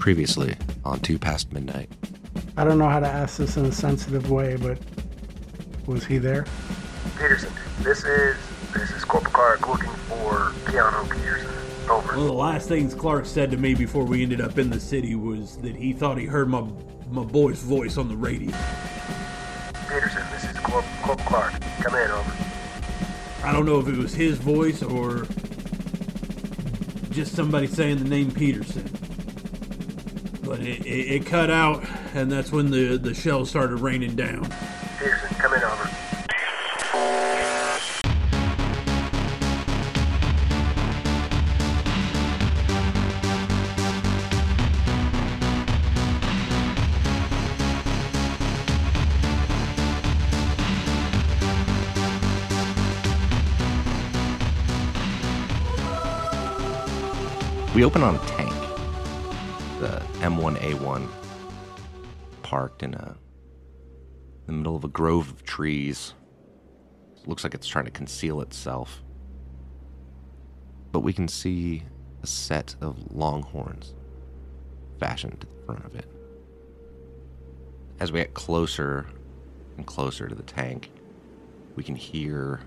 Previously on Two Past Midnight. I don't know how to ask this in a sensitive way, but was he there? Peterson, this is this is Corporal Clark looking for Keanu Peterson. Over. One of the last things Clark said to me before we ended up in the city was that he thought he heard my my boy's voice on the radio. Peterson, this is Corp- Clark. Come in, over. I don't know if it was his voice or just somebody saying the name Peterson. But it, it, it cut out, and that's when the, the shells started raining down. Peterson, come in, over. We open on a tank. The M1A1 parked in a in the middle of a grove of trees. looks like it's trying to conceal itself. But we can see a set of longhorns fashioned to the front of it. As we get closer and closer to the tank, we can hear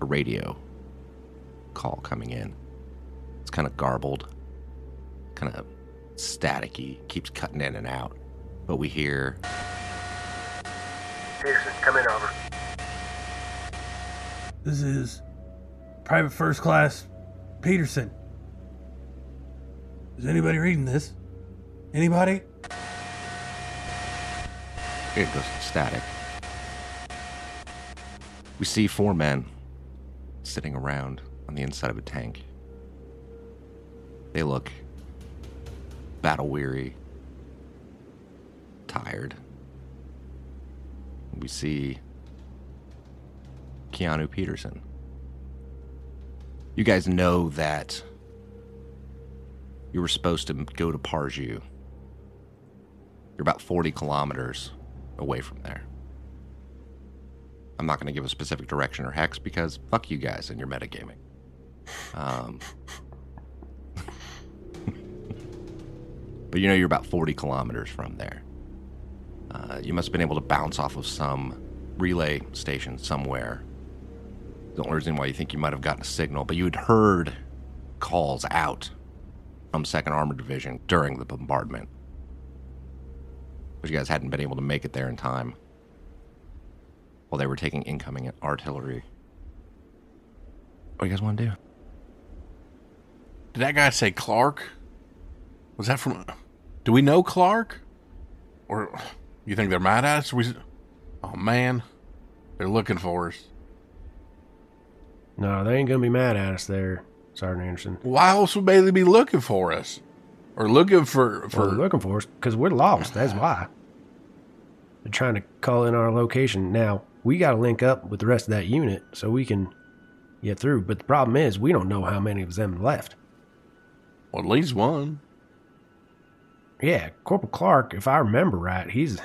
a radio call coming in. It's kind of garbled, kind of staticky, keeps cutting in and out. But we hear Peterson, come in, over. This is Private First Class Peterson. Is anybody reading this? Anybody? it goes static. We see four men sitting around on the inside of a tank. They look battle weary, tired. We see Keanu Peterson. You guys know that you were supposed to go to Parju. You're about 40 kilometers away from there. I'm not going to give a specific direction or hex because fuck you guys and your metagaming. Um, but you know you're about 40 kilometers from there. Uh, you must have been able to bounce off of some relay station somewhere. The only reason why you think you might have gotten a signal, but you had heard calls out from 2nd Armored Division during the bombardment. But you guys hadn't been able to make it there in time while they were taking incoming artillery. What do you guys want to do? Did that guy say Clark? Was that from? Do we know Clark? Or you think they're mad at us? We, oh man, they're looking for us. No, they ain't gonna be mad at us there, Sergeant Anderson. Why else would Bailey be looking for us, or looking for for? For looking for us because we're lost. That's why. They're trying to call in our location. Now we got to link up with the rest of that unit so we can get through. But the problem is we don't know how many of them left. well, at least one. Yeah, Corporal Clark, if I remember right, he's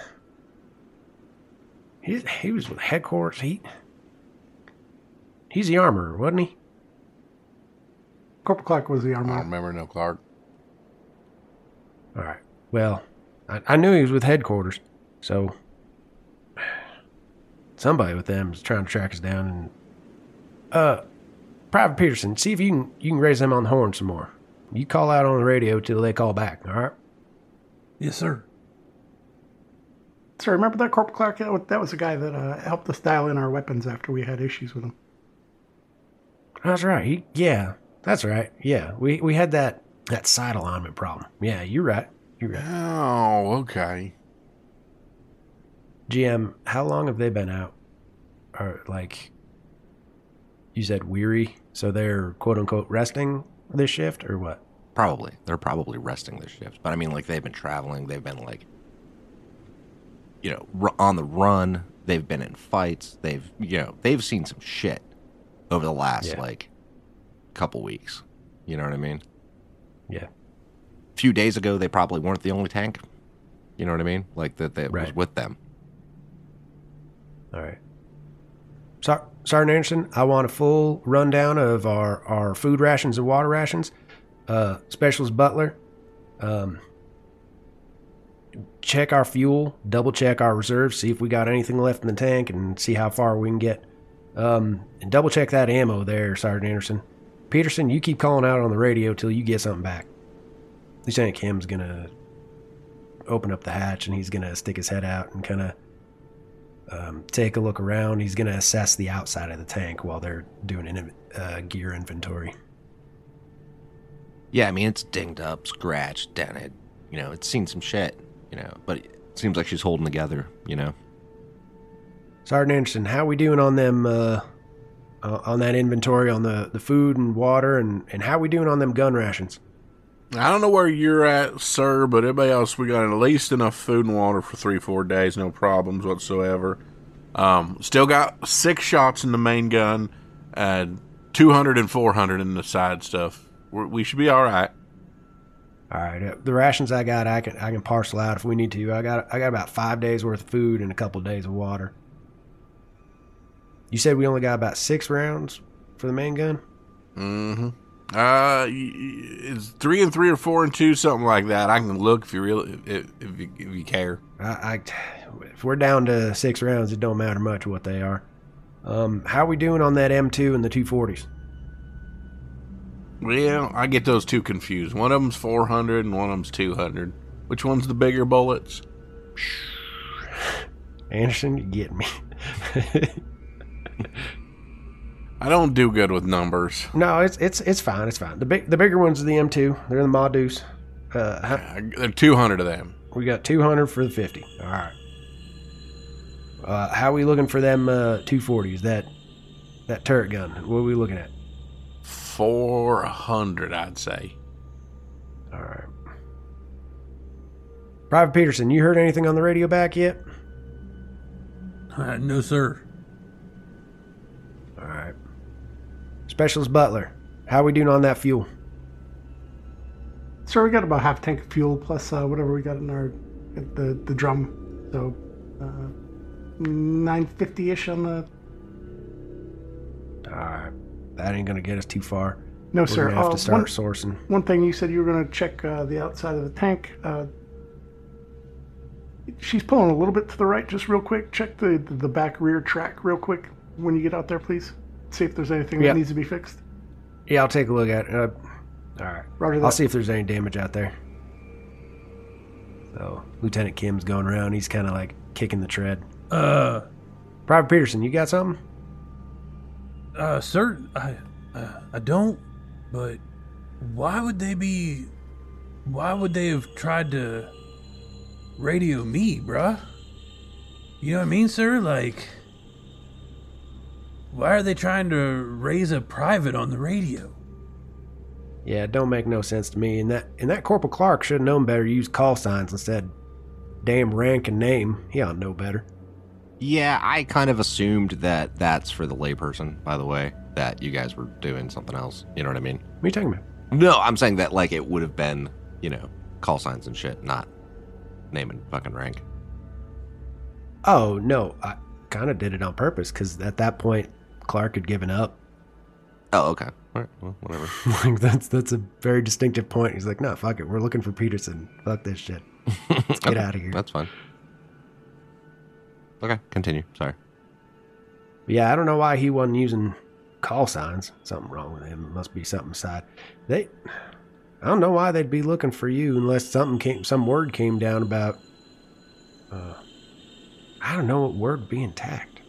he's he was with headquarters. He he's the armorer, wasn't he? Corporal Clark was the armorer. I don't remember no Clark. All right. Well, I, I knew he was with headquarters, so somebody with them is trying to track us down. And uh, Private Peterson, see if you can you can raise them on the horn some more. You call out on the radio till they call back. All right. Yes, sir. Sir, remember that Corporal Clark? That was- the guy that uh, helped us dial in our weapons after we had issues with him. That's right. He, yeah, that's right. Yeah, we we had that that side alignment problem. Yeah, you're right. You're right. Oh, okay. GM, how long have they been out? Or like, you said weary, so they're quote unquote resting this shift, or what? Probably. They're probably resting their shifts. But I mean, like, they've been traveling. They've been, like, you know, r- on the run. They've been in fights. They've, you know, they've seen some shit over the last, Yeah. like, couple weeks. You know what I mean? Yeah. A few days ago, they probably weren't the only tank. You know what I mean? Like, that, that was with them. All right. Sergeant Anderson, I want a full rundown of our, our food rations and water rations. Uh, Specialist Butler, Um, check our fuel, double check our reserves, see if we got anything left in the tank, and see how far we can get. Um, and double check that ammo there, Sergeant Anderson. Peterson, you keep calling out on the radio till you get something back. Lieutenant Kim's gonna open up the hatch and he's gonna stick his head out and kind of um, take a look around. He's gonna assess the outside of the tank while they're doing an uh, gear inventory. Yeah, I mean it's dinged up, scratched, dented. You know, it's seen some shit. You know, but it seems like she's holding together. You know. Sergeant Anderson, how we doing on them? Uh, uh, on that inventory on the, the food and water, and, and how we doing on them gun rations? I don't know where you're at, sir, but everybody else, we got at least enough food and water for three, four days, no problems whatsoever. Um, still got six shots in the main gun, and 200 and 400 in the side stuff. We're, we should be all right. All right, uh, the rations I got, I can I can parcel out if we need to. I got I got about five days worth of food and a couple of days of water. You said we only got about six rounds for the main gun. Mm-hmm. Uh, it's three and three or four and two, something like that. I can look if you really if, if, you, if you care. I, I, if we're down to six rounds, it don't matter much what they are. Um, how are we doing on that M2 and the 240s? Well, I get those two confused. One of them's 400 and one of them's 200. Which one's the bigger bullets? Anderson, you get me. I don't do good with numbers. No, it's it's it's fine. It's fine. The big the bigger ones are the M2. They're in the Modus. Uh, there are 200 of them. We got 200 for the 50. All right. Uh, how are we looking for them uh, 240s? That that turret gun. What are we looking at? 400, I'd say. All right. Private Peterson, you heard anything on the radio back yet? Uh, no, sir. All right. Specialist Butler, how are we doing on that fuel? Sir, we got about half tank of fuel plus uh, whatever we got in our the the drum. So uh, nine fifty ish on the. All right, that ain't gonna get us too far. No, We're sir. gonna have Uh, to start one, sourcing. one thing you said you were going to check uh, the outside of the tank. Uh, she's pulling a little bit to the right, just real quick. Check the the back rear track real quick when you get out there, please. See if there's anything Yeah. that needs to be fixed. Yeah, I'll take a look at it. Uh, all right. Roger that. I'll see if there's any damage out there. So Lieutenant Kim's going around. He's kind of like kicking the tread. Uh, Private Peterson, you got something? Uh, sir, I, uh, I don't. But why would they be? Why would they have tried to radio me, bruh? You know what I mean, sir? Like, why are they trying to raise a private on the radio? Yeah, it don't make no sense to me. And that and that Corporal Clark should have known better use call signs instead. Damn rank and name. He ought to know better. Yeah, I kind of assumed that that's for the layperson. By the way, that you guys were doing something else. You know what I mean? What are you talking about? No, I'm saying that like it would have been, you know, call signs and shit, not name and fucking rank. Oh no, I kind of did it on purpose because at that point Clark had given up. Oh, okay. All right. Well, whatever. like that's that's a very distinctive point. He's like, no, fuck it, we're looking for Peterson. Fuck this shit. Let's get Okay, out of here. That's fine. Okay, continue. Sorry. Yeah, I don't know why he wasn't using call signs. Something wrong with him. Must be something side. They, I don't know why they'd be looking for you unless something came, some word came down about. Uh, I don't know what word being tacked.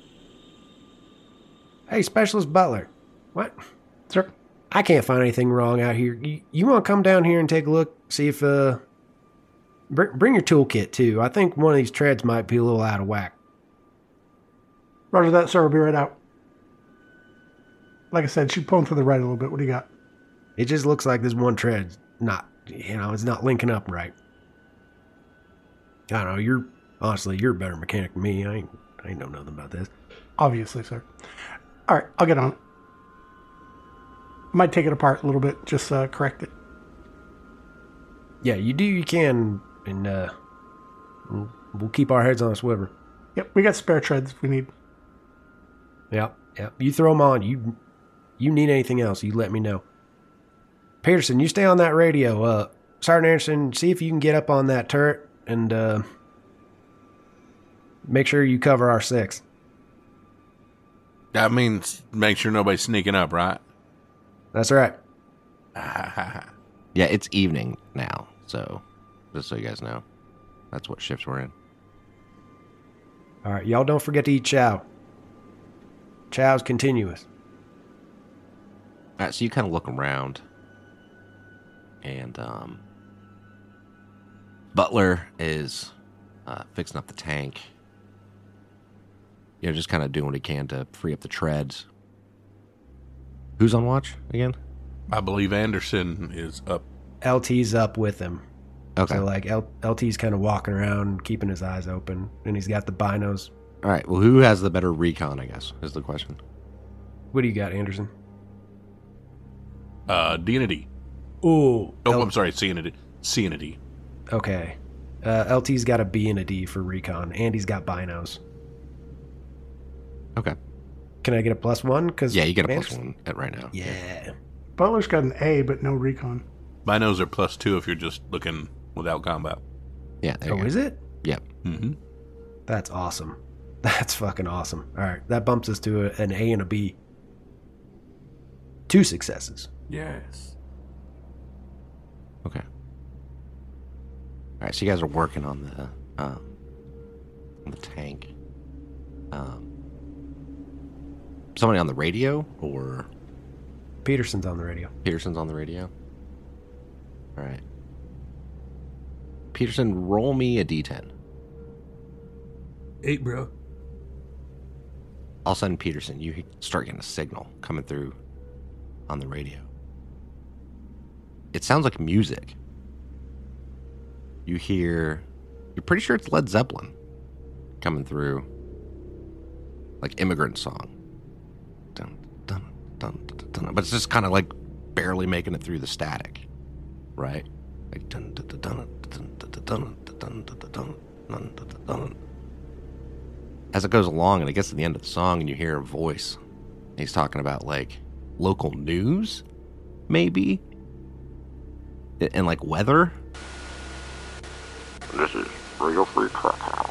Hey, Specialist Butler, what? Sir, I can't find anything wrong out here. You, you want to come down here and take a look, see if uh, bring your toolkit too. I think one of these treads might be a little out of whack. Roger that, sir. We'll be right out. Like I said, she's pulling to the right a little bit. What do you got? It just looks like this one tread's not, you know, it's not linking up right. I don't know. You're honestly, you're a better mechanic than me. I ain't, I ain't know nothing about this. Obviously, sir. All right, I'll get on it. Might take it apart a little bit, just uh, correct it. Yeah, you do. You can, and uh, we'll- keep our heads on a swivel. Yep, we got spare treads if we need. Yep, yep. You throw them on. You, you need anything else? You let me know. Peterson, you stay on that radio. Uh, Sergeant Anderson, see if you can get up on that turret and uh, make sure you cover our six. That means make sure nobody's sneaking up, right? That's right. Yeah, it's evening now, so just so you guys know, that's what shifts we're in. All right, y'all don't forget to eat chow. Chow's continuous. All right, so you kind of look around, and um, Butler is uh, fixing up the tank. You know, just kind of doing what he can to free up the treads. Who's on watch again? I believe Anderson is up. LT's up with him. Okay. So like L- LT's kind of walking around, keeping his eyes open, and he's got the binos. All right. Well, who has the better recon? I guess is the question. What do you got, Anderson? Uh, Deity. Oh, Oh, I'm sorry, Cianity. Cianity. okay. Uh, LT's got a B and a D for recon, and he's got binos. Okay. Can I get a plus one? Cause Yeah, you get a Anderson- one at right now. Yeah. Butler's got an A, but no recon. Binos are plus two if you're just looking without combat. Yeah. There Oh, you go. is it? Yep. Mm-hmm. That's awesome. That's fucking awesome. All right, that bumps us to a, an A and a B. Two successes. Yes. Okay. All right. So you guys are working on the um, on the tank. Um, somebody on the radio or Peterson's on the radio. Peterson's on the radio. All right. Peterson, roll me a d10. Eight, bro. All of a sudden, Peterson, you start getting a signal coming through on the radio. It sounds like music. You hear, you're pretty sure it's Led Zeppelin coming through, like immigrant song. Dun, dun, dun, dun, dun, dun. But it's just kind of like barely making it through the static, right? Like dun, dun, dun, dun, dun, dun, dun, dun, dun, dun, dun, dun, dun, dun, dun. As it goes along and it gets to the end of the song and you hear a voice, he's talking about like local news, maybe, and like weather. This is Radio Free Krakow.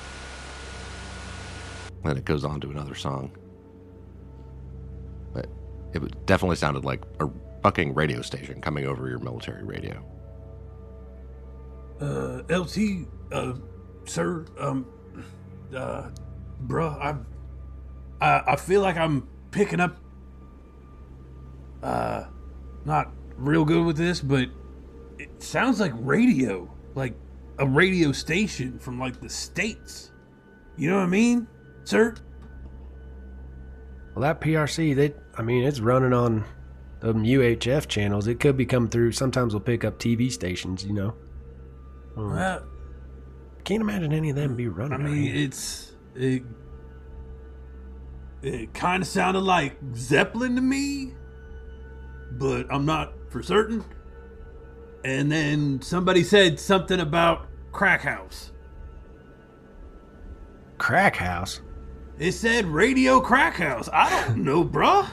Then it goes on to another song. But it definitely sounded like a fucking radio station coming over your military radio. Uh, LT, uh, sir, um, uh, bruh, I, I, I feel like I'm picking up, uh, not real good with this, but it sounds like radio, like a radio station from like the States. You know what I mean, sir? Well, that PRC, they, I mean, it's running on them UHF channels. It could be coming through. Sometimes we'll pick up TV stations, you know. Hmm. Well, Can't imagine any of them be running. I mean, it's it. It kind of sounded like Zeppelin to me, but I'm not for certain. And then somebody said something about crack house. crack house. It said radio crack house. I don't know, bruh.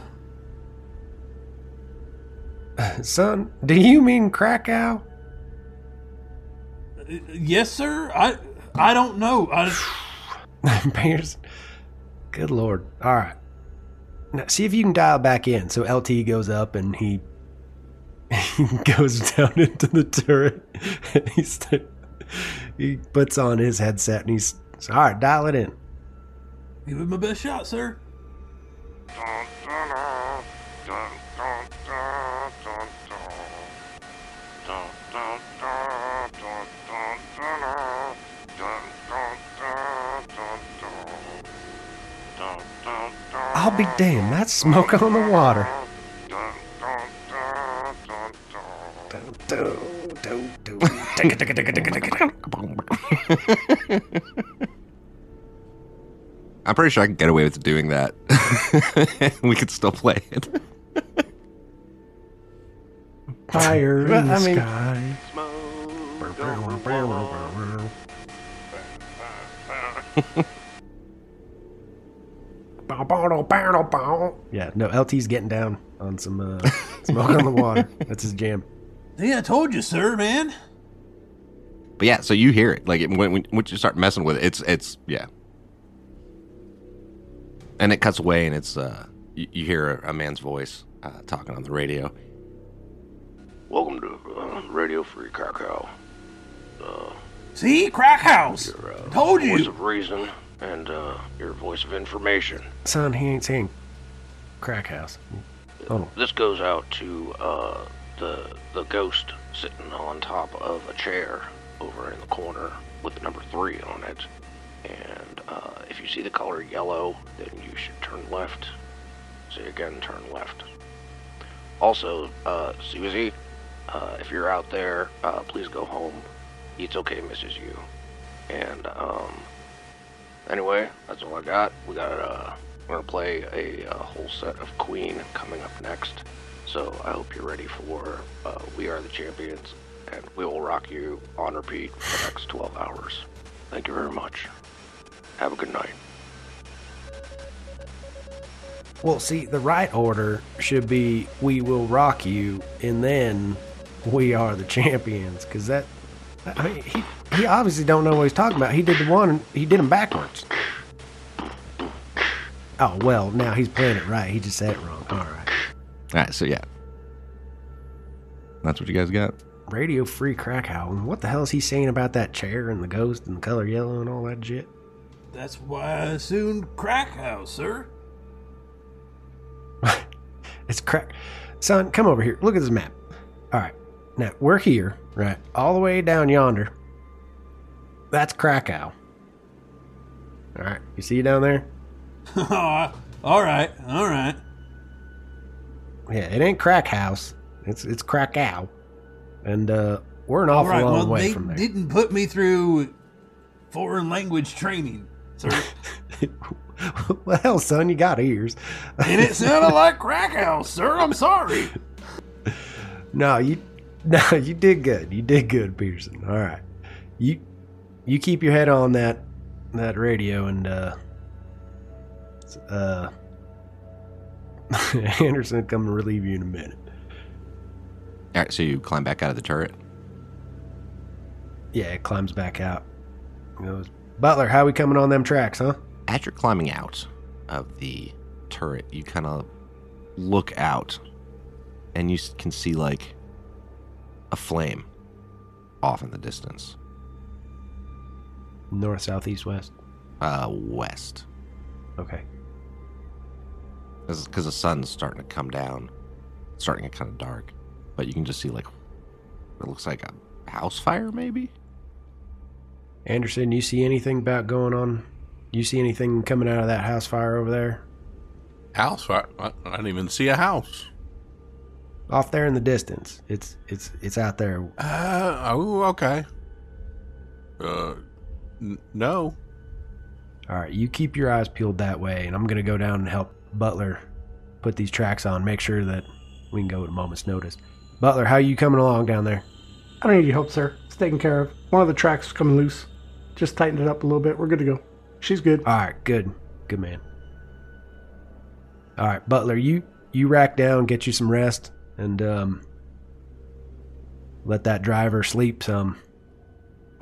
Son, do you mean Krakow? Uh, Yes, sir. I I don't know. I, Pierce. Good lord. All right. Now, see if you can dial back in. So LT goes up and he, he goes down into the turret. And he's he puts on his headset and he's all right. Dial it in. give it my best shot, sir. Dun, dun, dun, dun, dun, dun, dun, dun. Dun, dun, dun, dun, dun, dun, dun. Dun, dun, dun, dun, dun. Dun, dun, dun, I'll be damned. That's smoke on the water. I'm pretty sure I can get away with doing that. we could still play it. Fire in the I mean- sky. Yeah, no, LT's getting down on some uh, smoke on the water. That's his jam. See, I told you, sir, man. but yeah, so you hear it like it, when, when once you start messing with it, it's it's yeah, and it cuts away, and it's uh you, you hear a, a man's voice uh, talking on the radio. Welcome to uh, Radio Free Krakow. See, crack house. Your uh, Told voice you. of reason and uh, your voice of information. Son, he ain't saying crack house. Hold on. This goes out to uh, the the ghost sitting on top of a chair over in the corner with the number three on it. And uh, if you see the color yellow, then you should turn left. Say again, turn left. Also, uh, Susie, uh, if you're out there, uh, please go home. It's okay, misses you. And um, anyway, that's all I got. We got uh, we're gonna play a, uh whole set of Queen coming up next. So I hope you're ready for uh, We Are the Champions, and we will rock you on repeat for the next 12 hours. Thank you very much. Have a good night. Well, see, the right order should be "We will rock you," and then "We are the champions." Because that, I mean, he he obviously don't know what he's talking about. He did the one, he did them backwards. Oh well, now he's playing it right. He just said it wrong. All right. All right, so yeah, that's what you guys got. Radio Free Krakow. And what the hell is he saying about that chair and the ghost and the color yellow and all that shit? That's why I assumed crack house, sir. It's crack. Son, come over here. Look at this map. All right. Now, we're here, right? All the way down yonder. That's Krakow. All right. You see down there? all right, all right. Yeah, it ain't Crack House. It's it's Krakow. And uh we're an awful right. long Well, way they from there. didn't put me through foreign language training, sir, well, son, you got ears. and it sounded like Krakow, sir. I'm sorry. No, you no, you did good. You did good, Peterson. All right. You you keep your head on that that radio and uh uh Anderson come and relieve you in a minute. All right, so you climb back out of the turret. Yeah, it climbs back out. Goes, Butler, how we coming on them tracks, huh? As you're climbing out of the turret, you kind of look out, and you can see like a flame off in the distance, North, south, east, west. uh, west, Okay. because the sun's starting to come down, it's starting to get kind of dark, but you can just see like it looks like a house fire, maybe. Anderson, you see anything about going on? You see anything coming out of that house fire over there? House fire? I, I didn't even see a house. Off there in the distance. It's it's it's out there. Uh, oh, okay. Uh, n- no. All right, you keep your eyes peeled that way, and I'm gonna go down and help Butler put these tracks on. Make sure that we can go at a moment's notice. Butler, how are you coming along down there? I don't need your help, sir. It's taken care of. One of the tracks was coming loose. Just tightened it up a little bit. We're good to go. She's good. All right, good, good man. All right, Butler, you you rack down, get you some rest, and um, let that driver sleep some.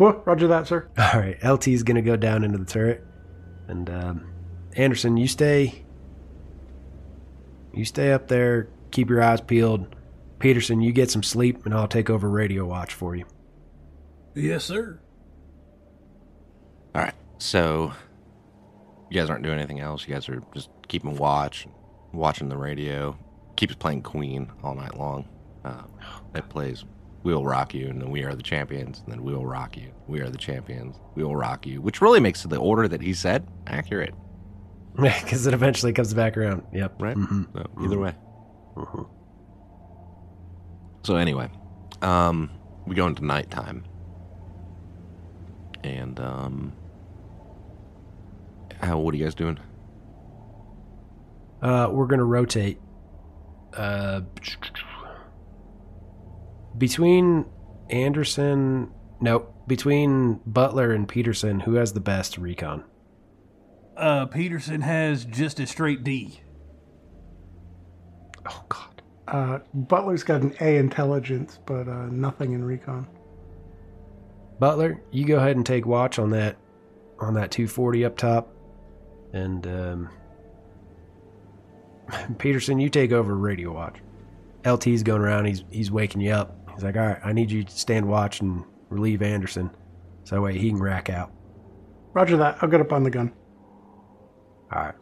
Whoa, roger that, sir. All right, LT's gonna go down into the turret, and um, Anderson, you stay. You stay up there. Keep your eyes peeled. Peterson, you get some sleep, and I'll take over radio watch for you. Yes, sir. All right, so you guys aren't doing anything else. You guys are just keeping watch, watching the radio. Keeps playing Queen all night long. Uh, it plays "We Will Rock You" and then "We Are the Champions," and then "We Will Rock You." We are the champions. We will rock you, which really makes the order that he said accurate, Because it eventually comes back around. Yep. right? Mm-hmm. So either way. Mhm. So anyway, um, we go into nighttime, and um, how? What are you guys doing? Uh, we're gonna rotate. Uh, between Anderson, no, between Butler and Peterson, who has the best recon? Uh, Peterson has just a straight D. Oh God. Uh, Butler's got an A intelligence, but uh, nothing in recon. Butler, you go ahead and take watch on that on that 240 up top, and um, Peterson, you take over radio watch. LT's going around. He's he's waking you up. He's like, all right, I need you to stand watch and relieve Anderson, so that way he can rack out. Roger that. I'll get up on the gun. All right,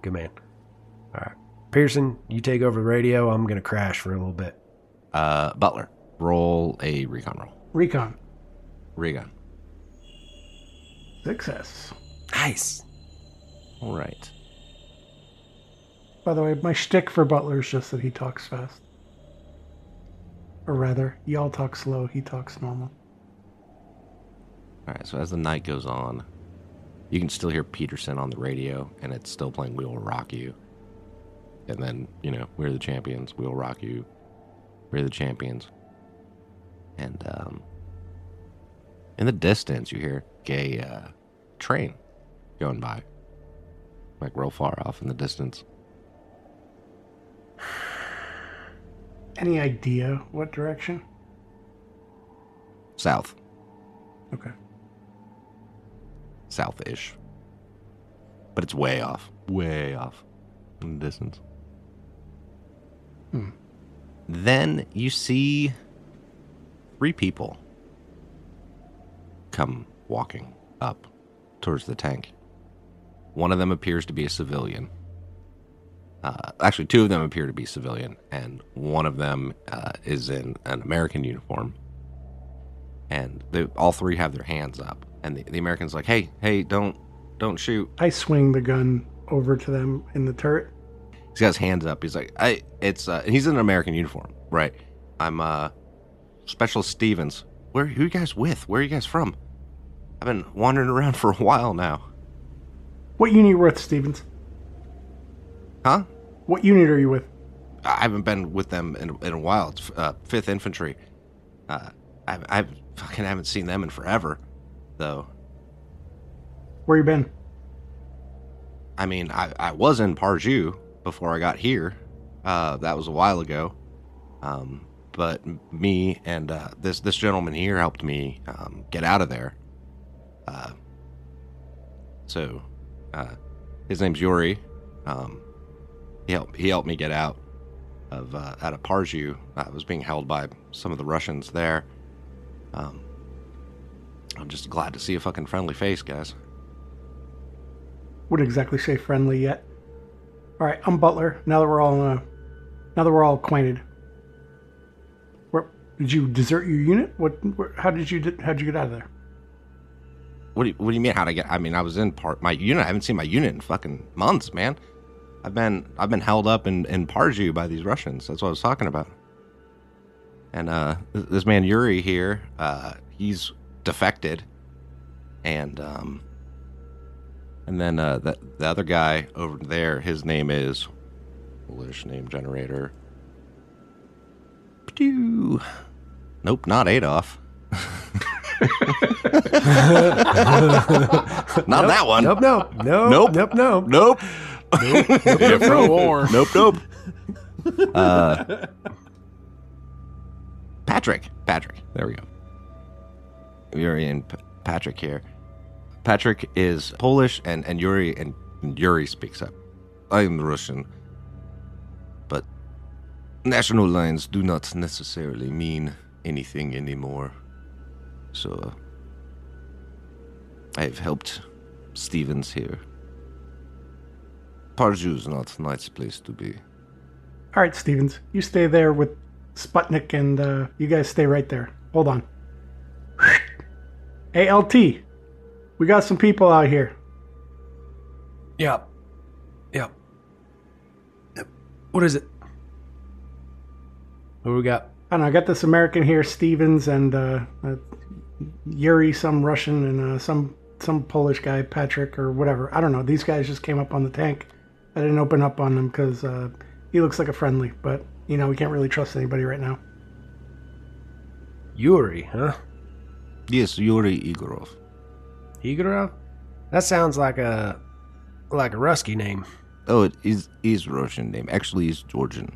good man. All right, Pearson, you take over the radio. I'm gonna crash for a little bit. Uh, Butler, roll a recon roll. Recon. Recon. Success. Nice. All right. By the way, my shtick for Butler is just that he talks fast. Or rather, y'all talk slow, he talks normal. All right. So as the night goes on, you can still hear Peterson on the radio, and it's still playing "We Will Rock You." And then you know, "We're the champions. We will rock you. We're the champions." And um, in the distance, you hear a uh, train going by, like real far off in the distance. Any idea what direction? South, Okay. south-ish, but it's way off, way off in the distance. Hmm. Then you see three people come walking up towards the tank. One of them appears to be a civilian. Uh, actually, two of them appear to be civilian, and one of them uh, is in an American uniform. And they all three have their hands up, and the, the American's like, "Hey, hey, don't, don't shoot!" I swing the gun over to them in the turret. He's got his hands up. He's like, "I, it's," uh, he's in an American uniform, right? I'm uh, Specialist Stevens. Where, who you guys with? Where are you guys from? I've been wandering around for a while now. What unit are you with, Stevens? Huh? What unit are you with? I haven't been with them in, in a while. It's uh, Fifth Infantry. Uh, I, I fucking haven't seen them in forever, though. Where you been? I mean, I, I was in Parjou before I got here. Uh, that was a while ago. Um, but me and uh, this this gentleman here helped me um, get out of there. Uh, so, uh, his name's Yuri. Um, he helped he helped me get out of uh, out of Parjou. I was being held by some of the Russians there. Um, I'm just glad to see a fucking friendly face, guys. Wouldn't exactly say friendly yet. All right, I'm Butler. Now that we're all uh, now that we're all acquainted. Where did you desert your unit? What? Where, how did you how did you get out of there? What do you, what do you mean? How would I get? I mean, I was in part my unit. I haven't seen my unit in fucking months, man. I've been I've been held up in in Parjou by these Russians. That's what I was talking about. And uh, this man Yuri here, uh, he's defected, and um, and then uh, the the other guy over there, his name is Polish name generator. Pew. Nope, not Adolf. not that one. Nope, nope, nope, Nope. nope, nope. Nope. Different war. Nope, nope. Uh, Patrick. Patrick. There we go. Yuri and P- Patrick here. Patrick is Polish, and, and Yuri and Yuri speaks up. I am Russian, but national lines do not necessarily mean anything anymore. So uh, I have helped Stevens here. Parjou's not a nice place to be. All right, Stevens, you stay there with Sputnik, and uh, you guys stay right there. Hold on. ALT, we got some people out here. Yep. Yep. Yep. What is it? What do we got? I don't know. I got this American here, Stevens, and uh, uh, Yuri, some Russian, and uh, some some Polish guy, Patrick, or whatever. I don't know. These guys just came up on the tank. I didn't open up on him because uh, he looks like a friendly, but you know we can't really trust anybody right now. Yuri, huh? Yes, Yuri Igorov. Igorov? That sounds like a like a Rusky name. Oh, it is is Russian name. Actually, it's Georgian.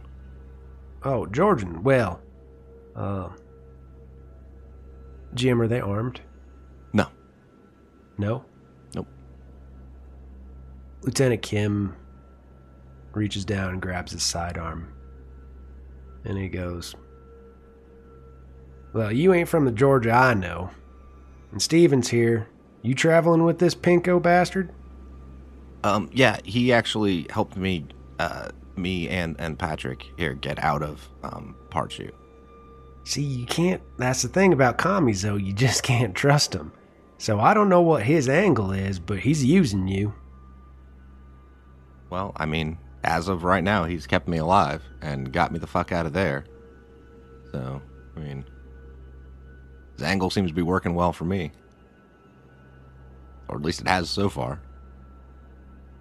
Oh, Georgian. Well, uh, Jim, are they armed? No. No? Nope. Lieutenant Kim reaches down and grabs his sidearm. And he goes, Well, you ain't from the Georgia I know. And Steven's here. You traveling with this pinko bastard? Um, yeah, he actually helped me, uh, me and, and Patrick here get out of, um, Parchu. See, you can't. That's the thing about commies, though. You just can't trust them. So I don't know what his angle is, but he's using you. Well, I mean, as of right now, he's kept me alive and got me the fuck out of there. So, I mean, his angle seems to be working well for me. Or at least it has so far.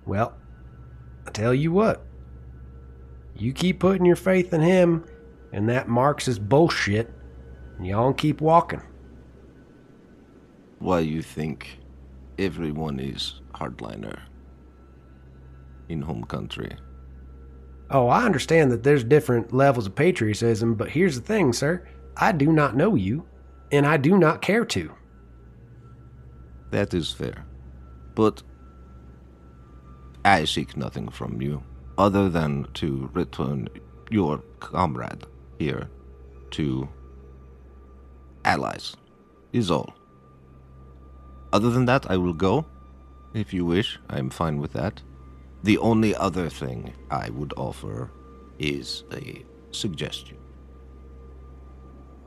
Well, I tell you what. You keep putting your faith in him and that Marxist bullshit, and y'all keep walking. Why you think everyone is hardliner in home country? Oh, I understand that there's different levels of patriotism, but here's the thing, sir. I do not know you, and I do not care to. That is fair. But I seek nothing from you other than to return your comrade here to allies, is all. Other than that, I will go. If you wish, I am fine with that. The only other thing I would offer is a suggestion.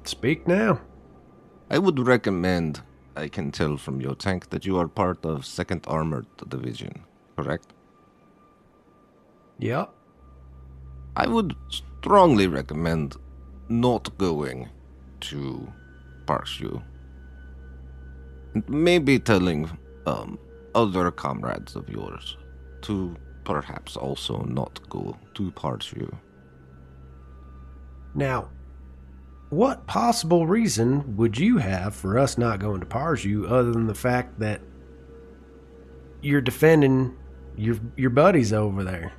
Speak now. I would recommend, I can tell from your tank that you are part of 2nd Armored Division, correct? Yeah. I would strongly recommend not going to Parshu. And maybe telling um, other comrades of yours to perhaps also not go to Parshu. Now, what possible reason would you have for us not going to Parju other than the fact that you're defending your your buddies over there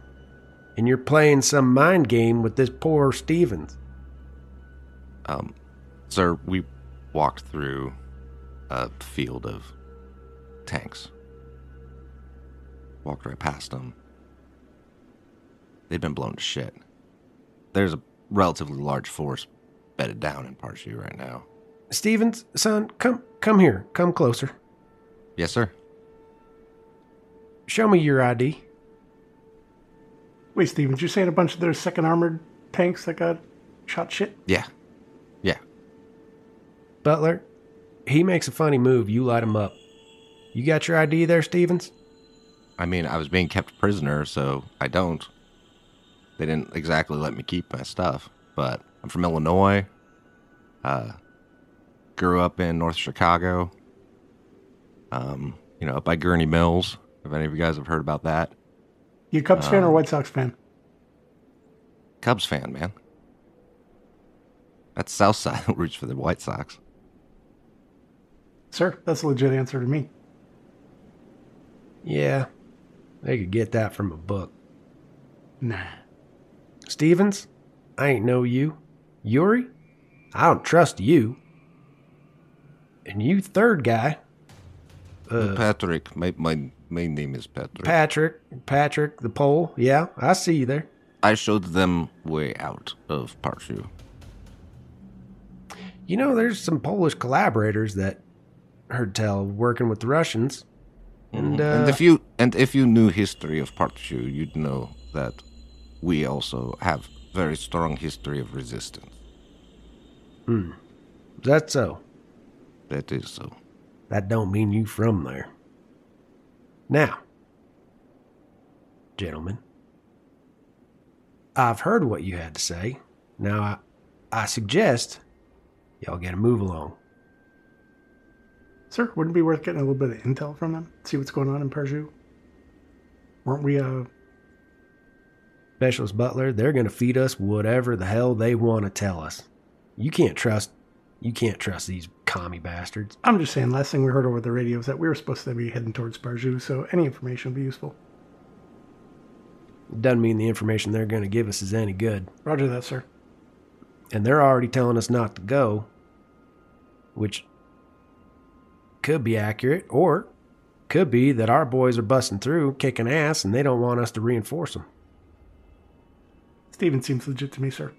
and you're playing some mind game with this poor Stevens? Um, sir, we walked through a field of tanks. Walked right past them. They've been blown to shit. There's a relatively large force bedded down in Parshu right now. Stevens, son, come come here. Come closer. Yes, sir. Show me your ID. Wait, Stevens, you're saying a bunch of their second armored tanks that got shot shit? Yeah. Yeah. Butler, he makes a funny move, you light him up. You got your ID there, Stevens? I mean, I was being kept prisoner, so I don't. They didn't exactly let me keep my stuff, but I'm from Illinois. Uh, grew up in North Chicago. Um, you know, up by Gurnee Mills. If any of you guys have heard about that, You a Cubs fan or White Sox fan? Cubs fan, man. That's South Side roots for the White Sox. Sir, that's a legit answer to me. Yeah. They could get that from a book. Nah. Stevens, I ain't know you. Yuri, I don't trust you. And you third guy, Uh, Patrick, my, my main name is Patrick. Patrick, Patrick the Pole. Yeah, I see you there. I showed them way out of Parshu. You know, there's some Polish collaborators that heard tell working with the Russians. And, uh, and if you and if you knew history of Parshu, you'd know that we also have very strong history of resistance. Hmm. That's so. That is so. That don't mean you from there. Now, gentlemen, I've heard what you had to say. Now, I, I suggest y'all get a move along. Sir, wouldn't it be worth getting a little bit of intel from them? See what's going on in Persiu? Weren't we, uh, Specialist Butler, they're going to feed us whatever the hell they want to tell us. You can't trust, you can't trust these commie bastards. I'm just saying, last thing we heard over the radio is that we were supposed to be heading towards Persiu, so any information would be useful. It Doesn't mean the information they're going to give us is any good. Roger that, sir. and they're already telling us not to go, which could be accurate, or could be that our boys are busting through, kicking ass, and they don't want us to reinforce them. Steven seems legit to me, sir.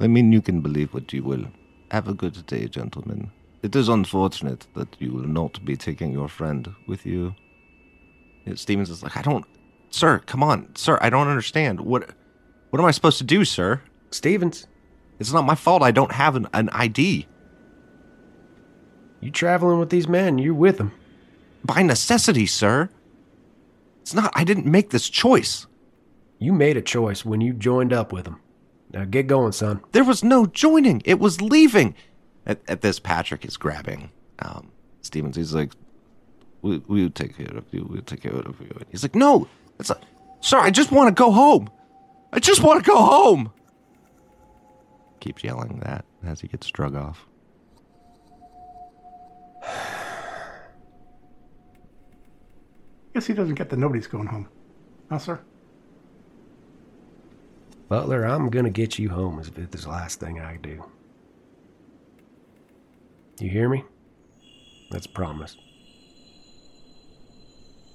I mean, you can believe what you will. Have a good day, gentlemen. It is unfortunate that you will not be taking your friend with you. Yeah, Stevens is like, I don't, sir. Come on, sir. I don't understand. What, what am I supposed to do, sir? Stevens, It's not my fault. I don't have an, an ID. You traveling with these men, you with them. By necessity, sir. It's not. I didn't make this choice. You made a choice when you joined up with them. Now get going, son. There was no joining. It was leaving. At, at this, Patrick is grabbing um, Stevens. He's like, we, "We'll take care of you. We'll take care of you." And he's like, "No, it's not, sir. I just want to go home. I just want to go home." Keeps yelling that as he gets drug off. Guess he doesn't get that nobody's going home. Huh, sir? Butler, I'm gonna get you home if it's the last thing I do. You hear me? That's a promise.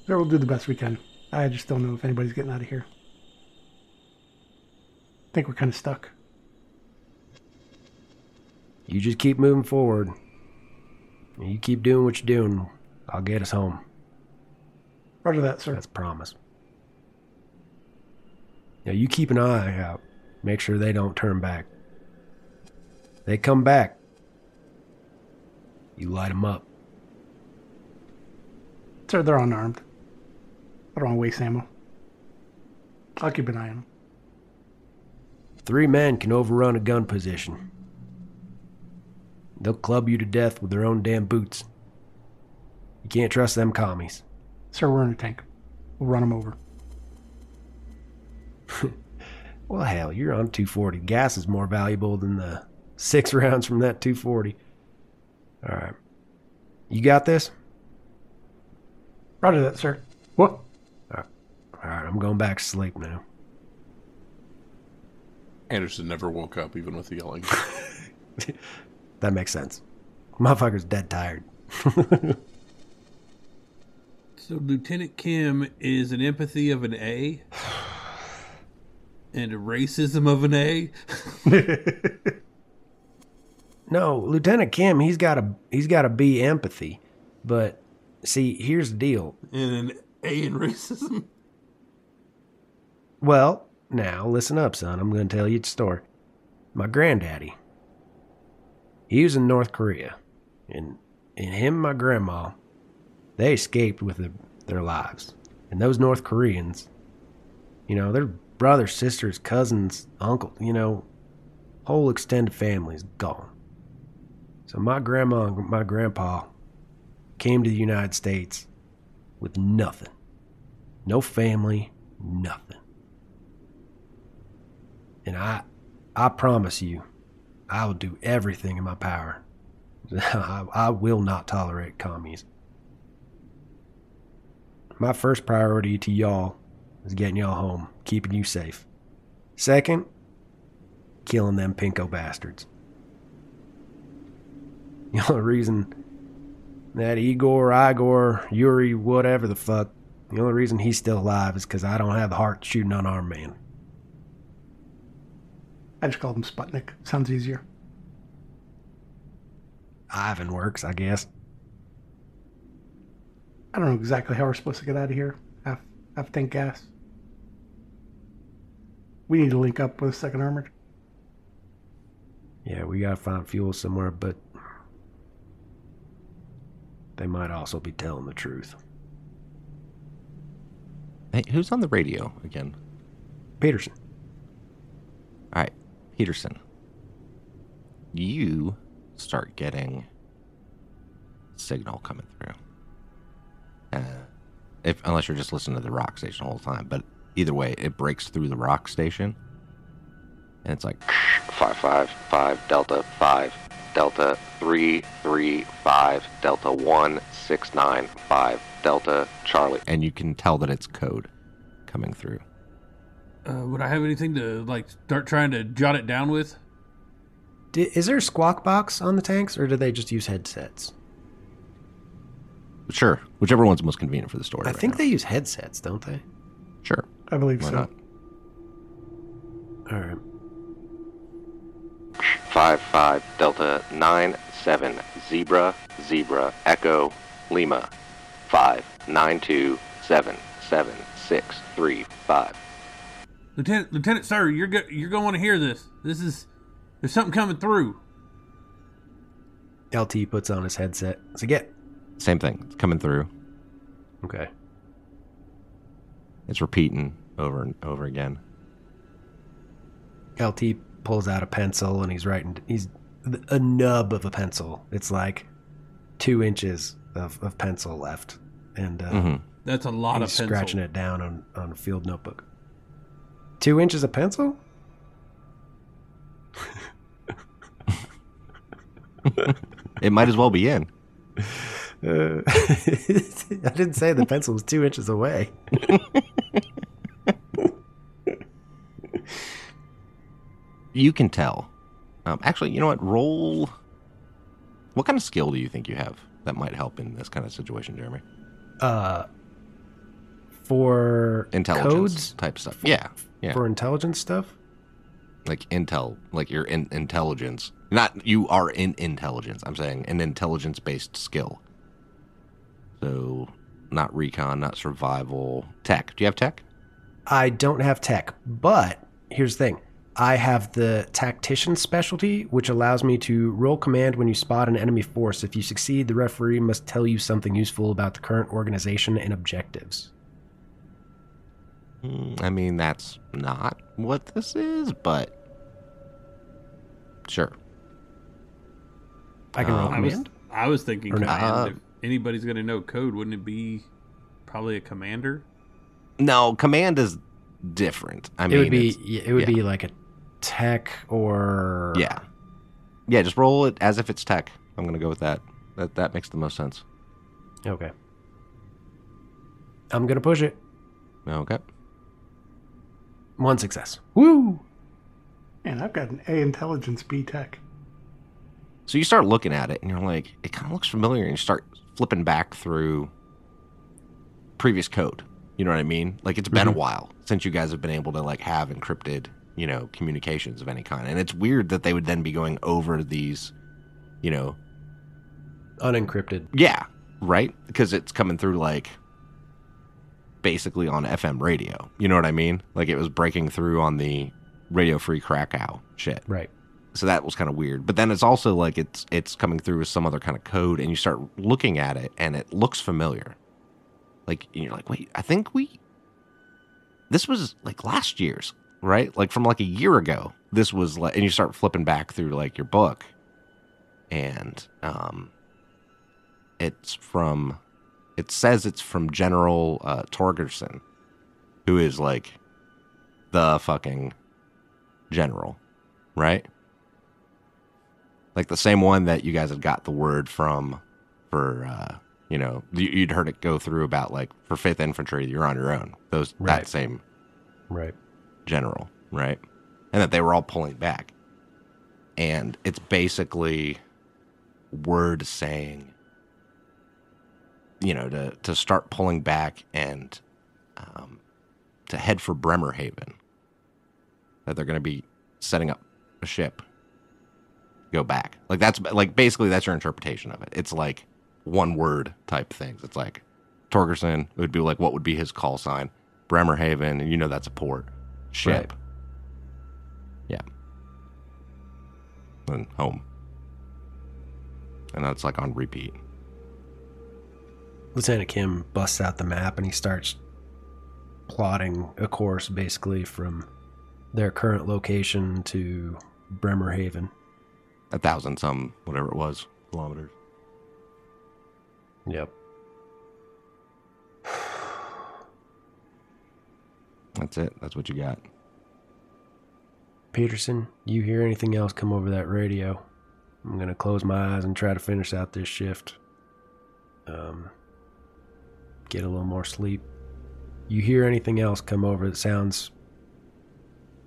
Sir, we'll do the best we can. I just don't know if anybody's getting out of here. I think we're kind of stuck. You just keep moving forward. And You keep doing what you're doing. I'll get us home. Roger that, sir. That's a promise. Now you keep an eye out. Make sure they don't turn back. They come back. You light them up. Sir, they're unarmed. I don't want to waste ammo. I'll keep an eye on them. Three men can overrun a gun position. They'll club you to death with their own damn boots. You can't trust them commies. Sir, we're in a tank. We'll run them over. Well, hell, you're on 240. Gas is more valuable than the six rounds from that 240. All right. You got this? Roger that, sir. What? All right, I'm going back to sleep now. Anderson never woke up, even with the yelling. That makes sense. Motherfucker's dead tired. So Lieutenant Kim is an empathy of an A and a racism of an A. No, Lieutenant Kim, he's got to he's got to be empathy. But see, here's the deal. and an A in racism. Well, now listen up, son. I'm going to tell you the story. My granddaddy, he was in North Korea, and and him and my grandma, they escaped with their, their lives. And those North Koreans, you know, their brothers, sisters, cousins, uncle, you know, whole extended family's gone. So my grandma and my grandpa came to the United States with nothing. No family, nothing. And I I promise you, I will do everything in my power. I, I will not tolerate commies. My first priority to y'all is getting y'all home, keeping you safe. Second, killing them pinko bastards. The only reason that Igor, Igor, Yuri, whatever the fuck, the only reason he's still alive is because I don't have the heart to shoot an unarmed man. I just called him Sputnik. Sounds easier. Ivan works, I guess. I don't know exactly how we're supposed to get out of here. Half, half tank gas. We need to link up with Second Armored. Yeah, we gotta find fuel somewhere, but they might also be telling the truth. Hey, who's on the radio again? Peterson, All right, Peterson. You start getting signal coming through. Uh, if unless you're just listening to the rock station all the whole time, but either way, it breaks through the rock station, and it's like Five five five Delta five Delta three three five Delta one six nine five Delta Charlie. and you can tell that it's code coming through. Uh, would I have anything to like start trying to jot it down with? Di is there a squawk box on the tanks, or do they just use headsets? Sure, whichever one's most convenient for the story. I right think now. they use headsets, don't they? Sure. I believe Why so. not? All right. Five five Delta nine seven Zebra Zebra Echo Lima five nine two seven seven six three five. Lieutenant, Lieutenant, sir, you're go- you're going to want to hear this. This is there's something coming through. LT puts on his headset. So get. Same thing. It's coming through. Okay. It's repeating over and over again. LT pulls out a pencil and he's writing. He's a nub of a pencil. It's like two inches of, of pencil left, and uh, Mhm. That's a lot he's of pencil. scratching it down on on a field notebook. Two inches of pencil? It might as well be in. Uh, I didn't say the pencil was two inches away. You can tell. Um, actually, you know what? Roll. What kind of skill do you think you have that might help in this kind of situation, Jeremy? Uh, for Intelligence codes type stuff. Yeah, yeah. for intelligence stuff. like intel, like your in- intelligence. Not you are in intelligence. I'm saying an intelligence-based skill. So, not recon, not survival. Tech. Do you have tech? I don't have tech, but here's the thing. I have the tactician specialty, which allows me to roll command when you spot an enemy force. If you succeed, the referee must tell you something useful about the current organization and objectives. Mm, I mean, that's not what this is, but sure. I can roll Um, I was command. I was thinking command. Uh, if anybody's gonna know code, wouldn't it be probably a commander? No, command is different. I it mean, would be it would yeah. be like a tech or yeah, yeah. Just roll it as if it's tech. I'm gonna go with that. That that makes the most sense. Okay. I'm gonna push it. Okay. One success. Woo! And I've got an A intelligence B tech. So you start looking at it and you're like, it kind of looks familiar. And you start flipping back through previous code. You know what I mean? Like it's been a mm-hmm. while since you guys have been able to like have encrypted, you know, communications of any kind. And it's weird that they would then be going over these, you know, Unencrypted. yeah, right? Because it's coming through like basically on FM radio. You know what I mean? Like it was breaking through on the Radio Free Krakow shit. Right. So that was kind of weird. But then it's also like it's it's coming through with some other kind of code and you start looking at it and it looks familiar. Like you're like wait i think we this was like last year's right? Like from like a year ago this was like and you start flipping back through like your book. And um it's from it says it's from general uh torgerson who is like the fucking general right like the same one that you guys had got the word from for uh you know you- you'd heard it go through about like for fifth infantry you're on your own those Right. that same Right. general right and that they were all pulling back and it's basically word saying you know to to start pulling back and um to head for bremerhaven that they're going to be setting up a ship go back. Like that's like basically that's your interpretation of it. It's like one word type things. It's like Torgerson it would be like what would be his call sign? Bremerhaven, and you know that's a port. Ship. Right. Yeah. And home. And that's like on repeat. Lieutenant Kim busts out the map and he starts plotting a course basically from their current location to Bremerhaven. A thousand some whatever it was kilometers. Yep. That's it. That's what you got. Peterson, you hear anything else come over that radio? I'm gonna close my eyes and try to finish out this shift. Um, get a little more sleep. You hear anything else come over that sounds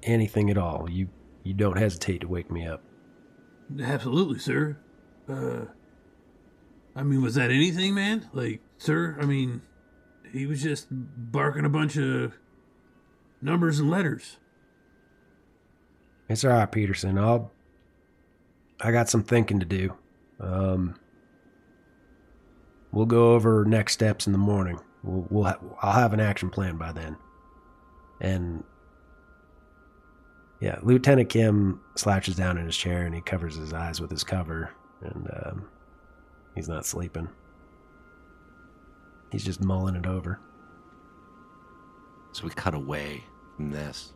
anything at all? You you don't hesitate to wake me up. Absolutely, sir. Uh, I mean, was that anything, man? Like, sir, I mean, he was just barking a bunch of numbers and letters. It's all right, Peterson. I'll. I got some thinking to do. Um, we'll go over next steps in the morning. We'll, we'll ha- I'll have an action plan by then. And yeah, Lieutenant Kim slouches down in his chair and he covers his eyes with his cover, and um, he's not sleeping. He's just mulling it over. So we cut away from this.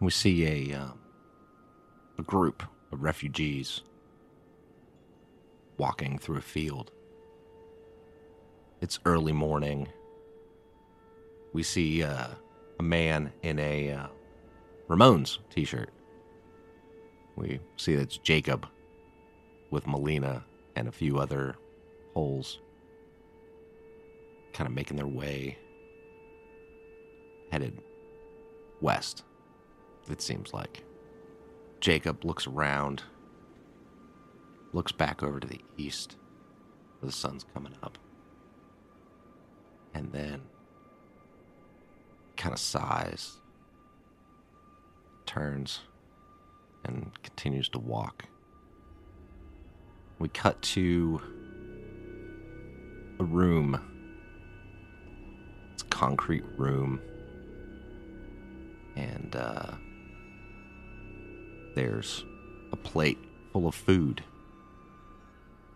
We see a um, a group of refugees walking through a field. It's early morning. We see uh, a man in a uh, Ramones t-shirt. We see it's Jacob with Melina and a few other holes kind of making their way headed west, it seems like. Jacob looks around, looks back over to the east the sun's coming up, and then kind of sighs, turns, and continues to walk. We cut to a room. It's a concrete room. And uh, there's a plate full of food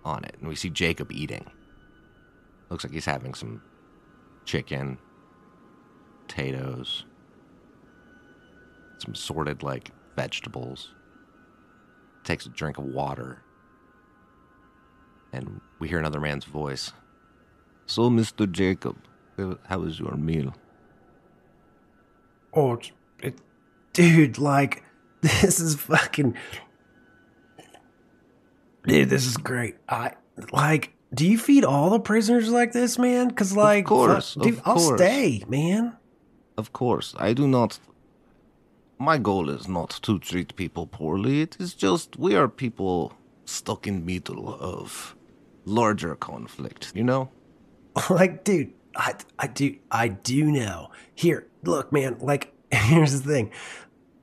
on it. And we see Jacob eating. Looks like he's having some chicken, potatoes, some sorted like vegetables. Takes a drink of water. And we hear another man's voice. So, Mr. Jacob, how was your meal? Oh, it, dude, like, this is fucking. Dude, this is great. I like. Do you feed all the prisoners like this, man? Because, like, of course, fuck- dude, of I'll course. stay, man. Of course, I do not. My goal is not to treat people poorly. It is just we are people stuck in middle of larger conflict. You know. like, dude, I, I do, I do know. Here, look, man. Like, here's the thing.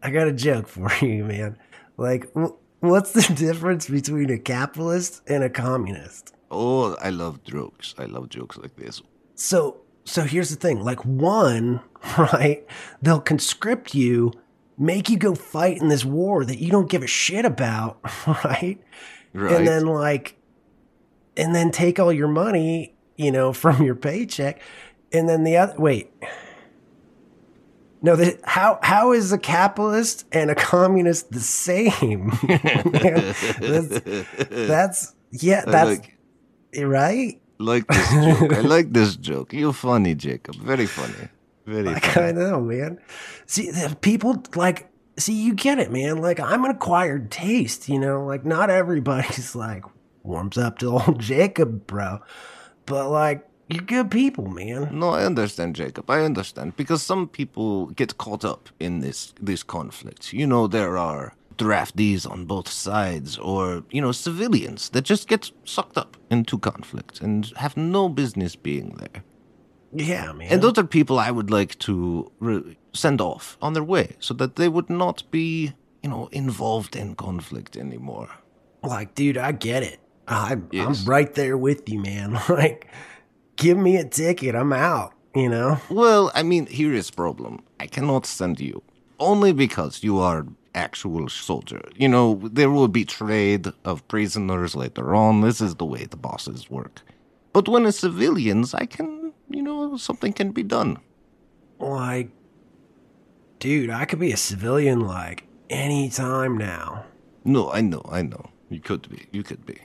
I got a joke for you, man. Like, wh- what's the difference between a capitalist and a communist? Oh, I love jokes. I love jokes like this. So so here's the thing. Like one, right? They'll conscript you, make you go fight in this war that you don't give a shit about, right? Right. And then like and then take all your money, you know, from your paycheck. And then the other wait. No, the, how how is a capitalist and a communist the same? that's, that's yeah, that's like, right. like this joke. I like this joke. You're funny, Jacob. Very funny. Very funny. I know, man. See, people like see you get it, man. Like I'm an acquired taste, you know. Like not everybody's like warms up to old Jacob, bro. But like you're good people, man. No, I understand, Jacob. I understand because some people get caught up in this this conflict. You know, there are draftees on both sides, or you know, civilians that just get sucked up into conflict and have no business being there. Yeah, man. And those are people I would like to re- send off on their way, so that they would not be, you know, involved in conflict anymore. like, dude, I get it. I'm Yes. I'm right there with you, man. Like, give me a ticket. I'm out. You know. Well, I mean, here is problem. I cannot send you only because you are actual soldier. You know, there will be trade of prisoners later on. This is the way the bosses work. But when it's civilians, I can, you know, something can be done. Like, dude, I could be a civilian like anytime now. No, I know, I know. You could be. You could be.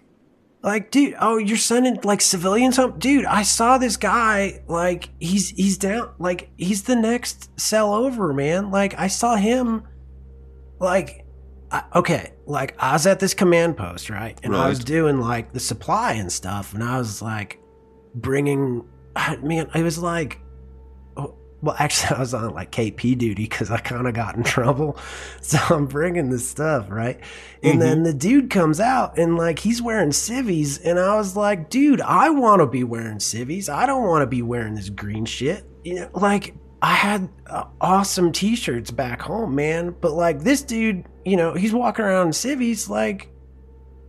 Like, dude, oh, you're sending like civilians home, dude. I saw this guy. Like, he's he's down. Like, he's the next cell over, man. Like, I saw him. Like, I, okay, like I was at this command post, right, and I was doing like the supply and stuff, and I was like bringing. I- Man, it was like, oh, well, actually, I was on like KP duty because I kind of got in trouble. So I'm bringing this stuff, right? And then the dude comes out and like he's wearing civvies. And I was like, dude, I want to be wearing civvies. I don't want to be wearing this green shit. You know, like I had uh, awesome t shirts back home, man. But like this dude, you know, he's walking around in civvies like,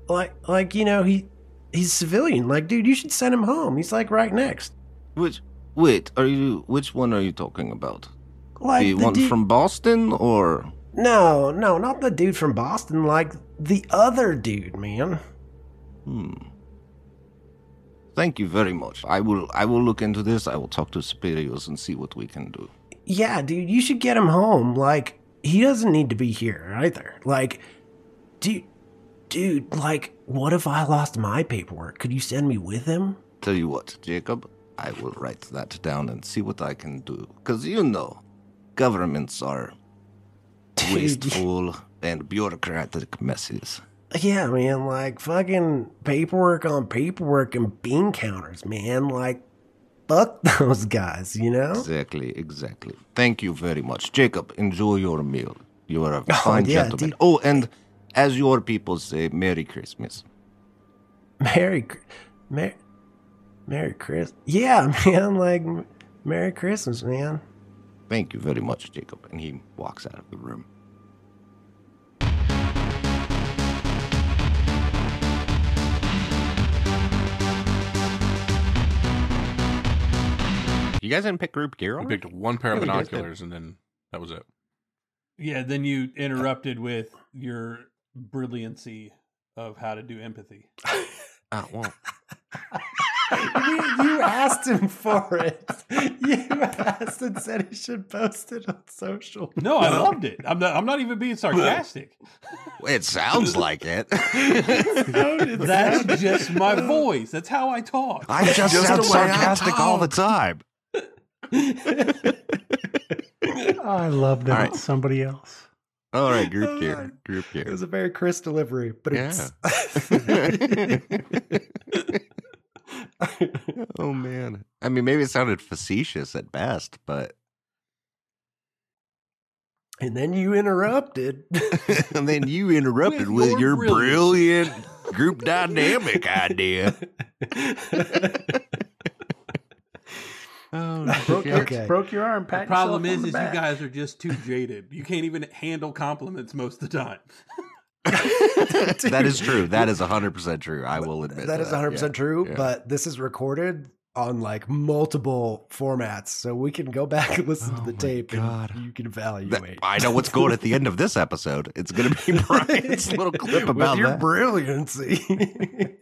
like, like, you know, he. He's civilian. Like, dude, you should send him home. He's like right next. Which wait, are you which one are you talking about? Like the, one dude- from Boston or No, no, not the dude from Boston. Like the other dude, man. hmm. Thank you very much. I will I will look into this. I will talk to superiors and see what we can do. Yeah, dude, you should get him home. Like he doesn't need to be here either. Like, dude, dude, like, what if I lost my paperwork? Could you send me with him? Tell you what, Jacob, I will write that down and see what I can do. Cause you know, governments are wasteful and bureaucratic messes. Yeah, man, like fucking paperwork on paperwork and bean counters, man. Like, fuck those guys, you know? Exactly, exactly. Thank you very much. Jacob, enjoy your meal. You are a oh, fine yeah, gentleman. dude. Oh, and as your people say, Merry Christmas. Merry, Merry, Merry Christmas. Yeah, man, like, Merry Christmas, man. Thank you very much, Jacob. And he walks out of the room. You guys didn't pick group gear I already? picked one pair of Really binoculars and then that was it. Yeah, then you interrupted with your brilliancy of how to do empathy. Ah, well, you, you asked him for it. You asked and said he should post it on social. No, I loved it. I'm not. I'm not even being sarcastic. it sounds like it. That's just my voice. That's how I talk. I just, Just sound the way I sarcastic all the time. I love that All right. it's somebody else. All right, group uh, gear. Group It was a very Chris delivery, but Yeah. it's. oh man. I mean, maybe it sounded facetious at best, but and then you interrupted. and then you interrupted With with, your brilliance. brilliant group dynamic idea. Oh, Broke, your, Okay. broke your arm, pat The problem is, is you guys are just too jaded. You can't even handle compliments most of the time. that is true. That is 100% true. I will admit that is 100% Yeah. true, Yeah. but this is recorded on like multiple formats, so we can go back and listen Oh to the tape God. and you can That- evaluate. I know what's going at the end of this episode. It's going to be Brian's little clip With about your that. brilliancy.